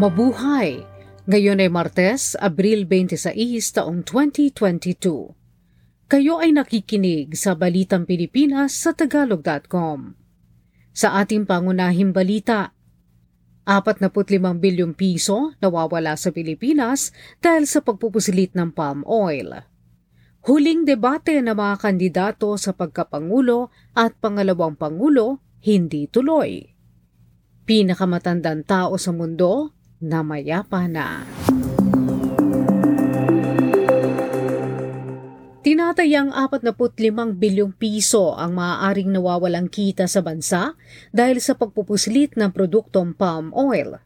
Mabuhay! Ngayon ay Martes, Abril 26, taong 2022. Kayo ay nakikinig sa Balitang Pilipinas sa Tagalog.com. Sa ating pangunahing balita, 45 bilyong piso nawawala sa Pilipinas dahil sa pagpupusilit ng palm oil. Huling debate ng mga kandidato sa pagkapangulo at pangalawang pangulo hindi tuloy. Pinakamatandang tao sa mundo na mayapa na. Tinatayang 45 bilyong piso ang maaaring nawawalang kita sa bansa dahil sa pagpupuslit ng produktong palm oil.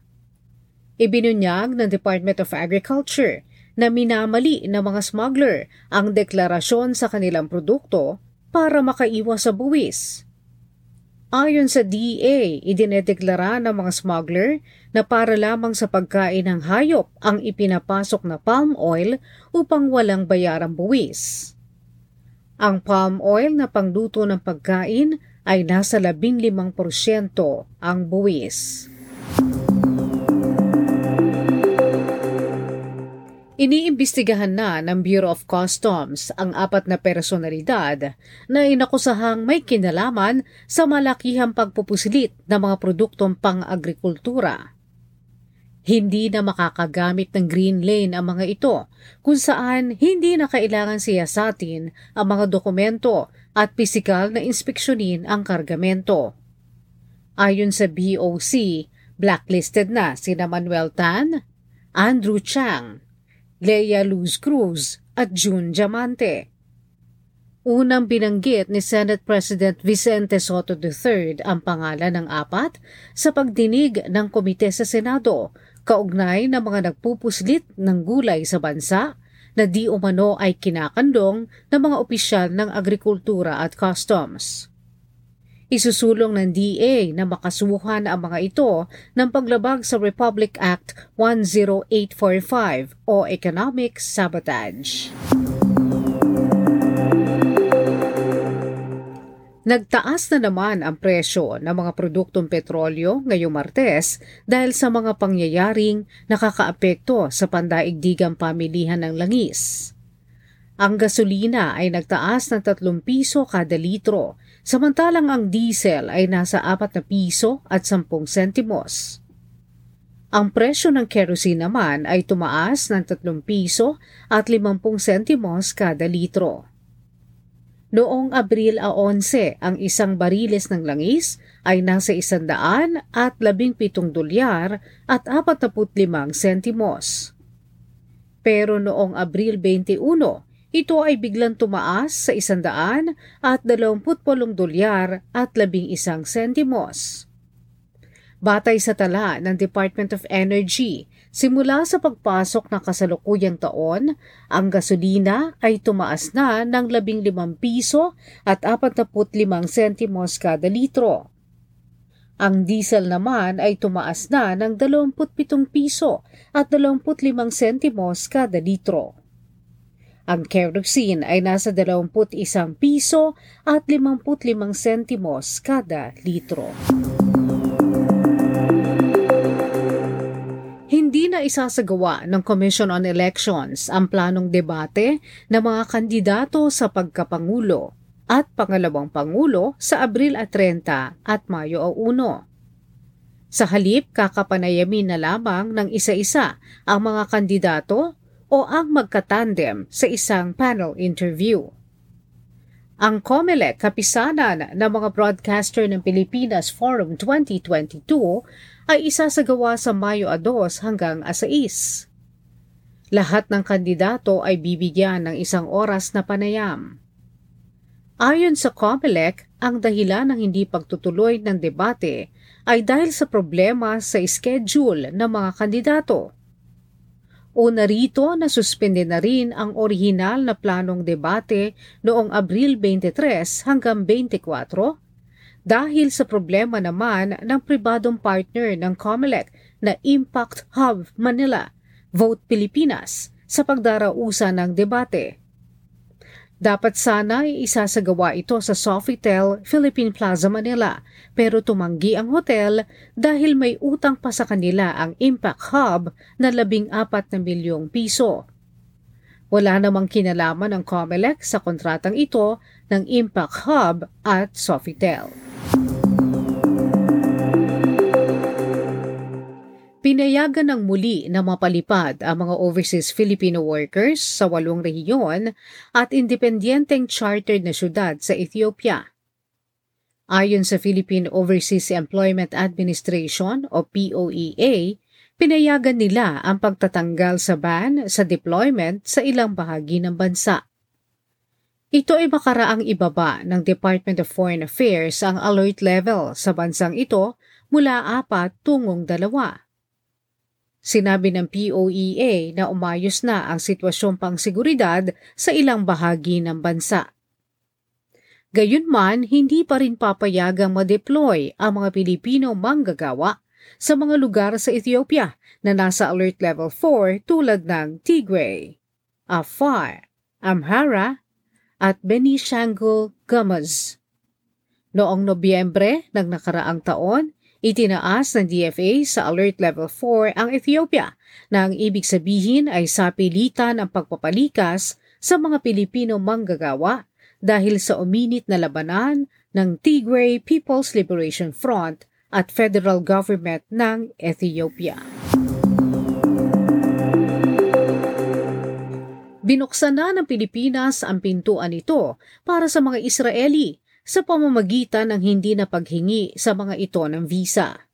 Ibinunyag ng Department of Agriculture na minamali ng mga smuggler ang deklarasyon sa kanilang produkto para makaiwas sa buwis. Ayon sa DA, idinedeklara ng mga smuggler na para lamang sa pagkain ng hayop ang ipinapasok na palm oil upang walang bayarang buwis. Ang palm oil na pangluto ng pagkain ay nasa 15% ang buwis. Iniimbestigahan na ng Bureau of Customs ang apat na personalidad na inakusahang may kinalaman sa malakihang pagpupusilit ng mga produktong pang-agrikultura. Hindi na makakagamit ng green lane ang mga ito kung saan hindi na kailangan siyasatin ang mga dokumento at pisikal na inspeksyonin ang kargamento. Ayon sa BOC, blacklisted na sina Manuel Tan, Andrew Chang, Leia Luz Cruz at June Diamante. Unang binanggit ni Senate President Vicente Soto III ang pangalan ng apat sa pagdinig ng komite sa Senado kaugnay ng mga nagpupuslit ng gulay sa bansa na di umano ay kinakandong ng mga opisyal ng agrikultura at customs. Isusulong ng DA na makasuhan ang mga ito ng paglabag sa Republic Act 10845 o Economic Sabotage. Nagtaas na naman ang presyo ng mga produktong petrolyo ngayong Martes dahil sa mga pangyayaring nakakaapekto sa pandaigdigang pamilihan ng langis. Ang gasolina ay nagtaas ng 3 piso kada litro, samantalang ang diesel ay nasa 4 na piso at 10 sentimos. Ang presyo ng kerosene naman ay tumaas ng 3 piso at 50 sentimos kada litro. Noong Abril 11, ang isang bariles ng langis ay nasa isandaan at labing pitong dolyar at 45 sentimos. Pero noong Abril 21, ito ay biglang tumaas sa isandaan at 28 dolyar at labing isang sentimos. Batay sa tala ng Department of Energy, simula sa pagpasok ng kasalukuyang taon, ang gasolina ay tumaas na ng 15 piso at 45 sentimos kada litro. Ang diesel naman ay tumaas na ng 27 piso at 25 sentimos kada litro. Ang kerosene ay nasa 21 piso at 55 sentimos kada litro. Hindi na isasagawa ng Commission on Elections ang planong debate ng mga kandidato sa pagkapangulo at pangalawang pangulo sa Abril at 30 at Mayo 1. Sa halip, kakapanayamin na lamang ng isa-isa ang mga kandidato o ang magkatandem sa isang panel interview. Ang COMELEC kapisanan ng mga broadcaster ng Pilipinas Forum 2022 ay isasagawa sa Mayo 2 hanggang 6. Lahat ng kandidato ay bibigyan ng isang oras na panayam. Ayon sa COMELEC, ang dahilan ng hindi pagtutuloy ng debate ay dahil sa problema sa schedule ng mga kandidato. Una rito na suspende na rin ang orihinal na planong debate noong Abril 23 hanggang 24 dahil sa problema naman ng pribadong partner ng COMELEC na Impact Hub Manila, Vote Pilipinas, sa pagdarausa ng debate. Dapat sana ay isasagawa ito sa Sofitel Philippine Plaza Manila pero tumanggi ang hotel dahil may utang pa sa kanila ang Impact Hub na labing apat na milyong piso. Wala namang kinalaman ng COMELEC sa kontratang ito ng Impact Hub at Sofitel. Pinayagan ng muli na mapalipad ang mga overseas Filipino workers sa walong rehiyon at independenteng chartered na syudad sa Ethiopia. Ayon sa Philippine Overseas Employment Administration o POEA, pinayagan nila ang pagtatanggal sa ban sa deployment sa ilang bahagi ng bansa. Ito ay makaraang ibaba ng Department of Foreign Affairs ang alert level sa bansang ito mula apat tungong dalawa. Sinabi ng POEA na umayos na ang sitwasyong pangseguridad sa ilang bahagi ng bansa. Gayunman, hindi pa rin papayagang ma-deploy ang mga Pilipino manggagawa sa mga lugar sa Ethiopia na nasa Alert Level 4 tulad ng Tigray, Afar, Amhara, at Benishangul Gumuz. Noong Nobyembre ng nakaraang taon, Itinaas ng DFA sa Alert Level 4 ang Ethiopia na ang ibig sabihin ay sapilitan ang pagpapalikas sa mga Pilipino manggagawa dahil sa uminit na labanan ng Tigray People's Liberation Front at federal government ng Ethiopia. Binuksan na ng Pilipinas ang pintuan nito para sa mga Israeli sa pamamagitan ng hindi na paghingi sa mga ito ng visa.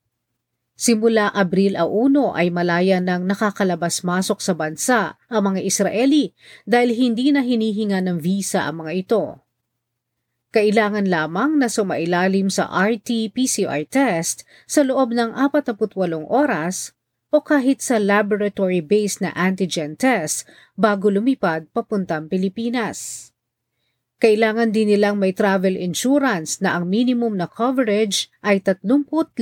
Simula Abril 1 ay malaya nang nakakalabas-masok sa bansa ang mga Israeli dahil hindi na hinihinga ng visa ang mga ito. Kailangan lamang na sumailalim sa RT-PCR test sa loob ng 48 oras o kahit sa laboratory-based na antigen test bago lumipad papuntang Pilipinas. Kailangan din nilang may travel insurance na ang minimum na coverage ay 35,000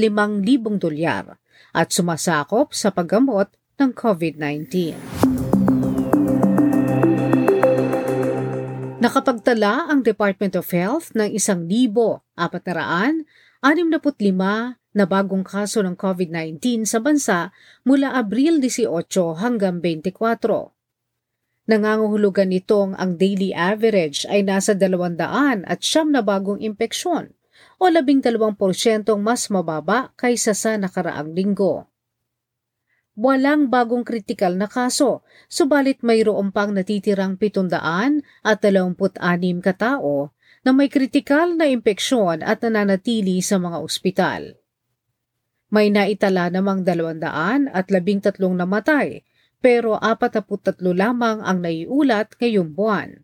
dolyar at sumasakop sa paggamot ng COVID-19. Nakapagtala ang Department of Health ng 1,465 na bagong kaso ng COVID-19 sa bansa mula Abril 18 hanggang 24. Nangangahulugan nitong ang daily average ay nasa 200 at siyam na bagong impeksyon o 12% mas mababa kaysa sa nakaraang linggo. Walang bagong kritikal na kaso, subalit mayroon pang natitirang 700 at 26 katao na may kritikal na impeksyon at nananatili sa mga ospital. May naitala namang 200 at 13 namatay pero 43 lamang ang naiulat ngayong buwan.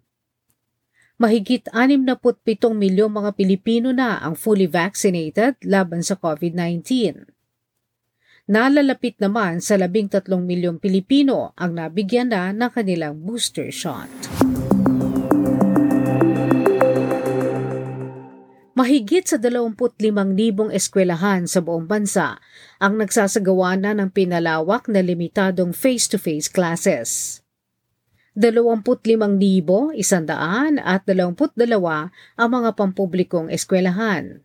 Mahigit 67 milyong mga Pilipino na ang fully vaccinated laban sa COVID-19. Nalalapit naman sa 13 milyong Pilipino ang nabigyan na ng kanilang booster shot. Mahigit sa 25,000 eskwelahan sa buong bansa ang nagsasagawa na ng pinalawak na limitadong face-to-face classes. 25,122 at 22 ang mga pampublikong eskwelahan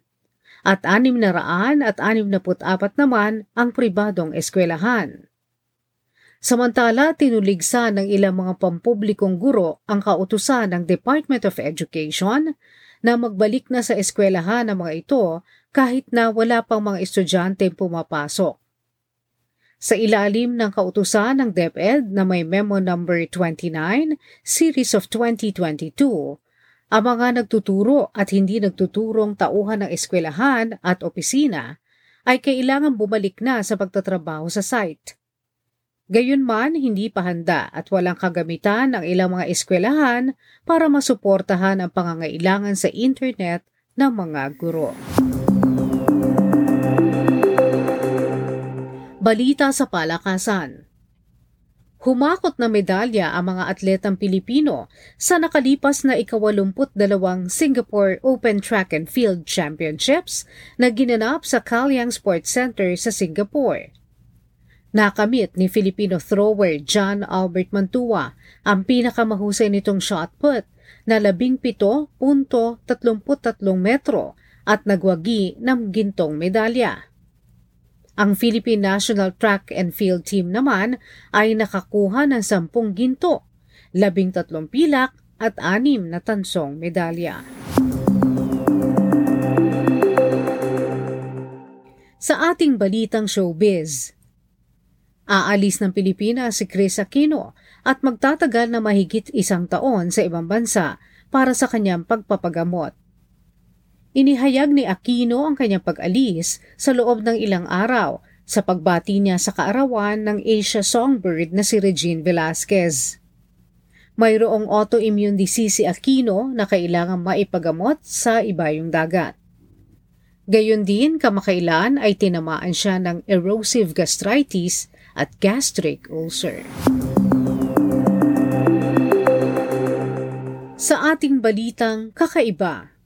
at 600 at 64 naman ang pribadong eskwelahan. Samantala, tinuligsa ng ilang mga pampublikong guro ang kautusan ng Department of Education na magbalik na sa eskwelahan ng mga ito kahit na wala pang mga estudyante pumapasok. Sa ilalim ng kautusan ng DepEd na may memo number 29, series of 2022, ang mga nagtuturo at hindi nagtuturong tauhan ng eskwelahan at opisina ay kailangan bumalik na sa pagtatrabaho sa site. Gayunman, hindi pa handa at walang kagamitan ang ilang mga eskwelahan para masuportahan ang pangangailangan sa internet ng mga guro. Balita sa palakasan Humakot na medalya ang mga atletang Pilipino sa nakalipas na ikawalumput dalawang Singapore Open Track and Field Championships na ginanap sa Kalyang Sports Center sa Singapore. Nakamit ni Filipino thrower John Albert Mantua ang pinakamahusay nitong shot put na 17.33 metro at nagwagi ng gintong medalya. Ang Philippine National Track and Field Team naman ay nakakuha ng 10 ginto, 13 pilak at 6 na tansong medalya. Sa ating balitang showbiz, aalis ng Pilipinas si Chris Aquino at magtatagal na mahigit isang taon sa ibang bansa para sa kanyang pagpapagamot. Inihayag ni Aquino ang kanyang pag-alis sa loob ng ilang araw sa pagbati niya sa kaarawan ng Asia songbird na si Regine Velasquez. Mayroong autoimmune disease si Aquino na kailangang maipagamot sa ibayong dagat. Gayon din, kamakailan ay tinamaan siya ng erosive gastritis at gastric ulcer. Sa ating balitang kakaiba,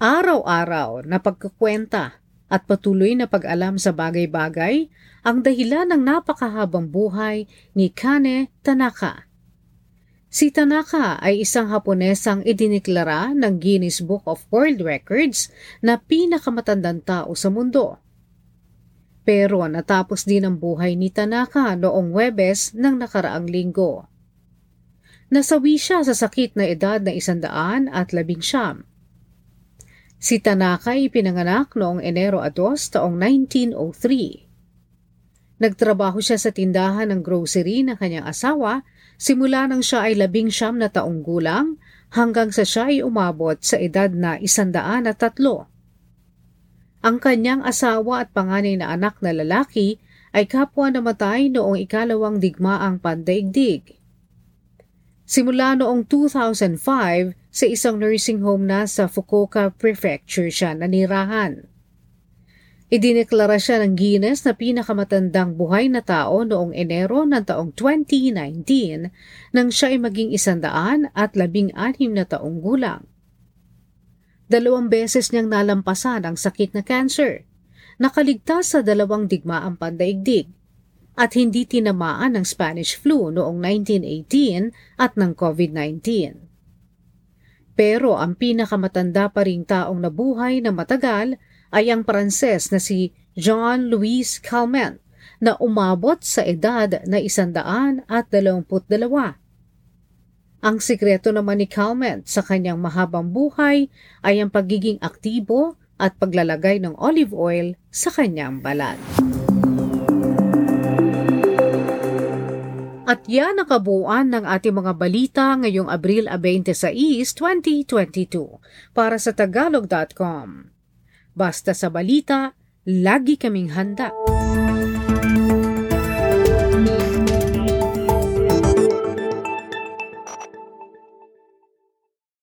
Araw-araw na pagkukwenta at patuloy na pag-alam sa bagay-bagay ang dahilan ng napakahabang buhay ni Kane Tanaka. Si Tanaka ay isang Haponesang idiniklara ng Guinness Book of World Records na pinakamatandang tao sa mundo. Pero natapos din ang buhay ni Tanaka noong Webes ng nakaraang linggo. Nasawi siya sa sakit na edad na isandaan at labing siyam Si Tanaka ay pinanganak noong Enero 2 taong 1903. Nagtrabaho siya sa tindahan ng grocery ng kanyang asawa simula nang siya ay labing siyam na taong gulang hanggang sa siya ay umabot sa edad na isandaan at tatlo. Ang kanyang asawa at panganay na anak na lalaki ay kapwa namatay noong ikalawang digmaang pandaigdig. Simula noong 2005, sa isang nursing home na sa Fukuoka Prefecture siya nanirahan. Idineklara siya ng Guinness na pinakamatandang buhay na tao noong Enero ng taong 2019 nang siya ay maging isandaan at labing anim na taong gulang. Dalawang beses niyang nalampasan ang sakit na cancer. Nakaligtas sa dalawang digmaang pandaigdig at hindi tinamaan ng Spanish flu noong 1918 at ng COVID-19. Pero ang pinakamatanda pa ring taong nabuhay na matagal ay ang Pranses na si John Louis Calment na umabot sa edad na isandaan at dalawamput dalawa. Ang sikreto naman ni Calment sa kanyang mahabang buhay ay ang pagiging aktibo at paglalagay ng olive oil sa kanyang balat. At yan ang kabuuan ng ating mga balita ngayong Abril 26, 2022 para sa tagalog.com. Basta sa balita, lagi kaming handa.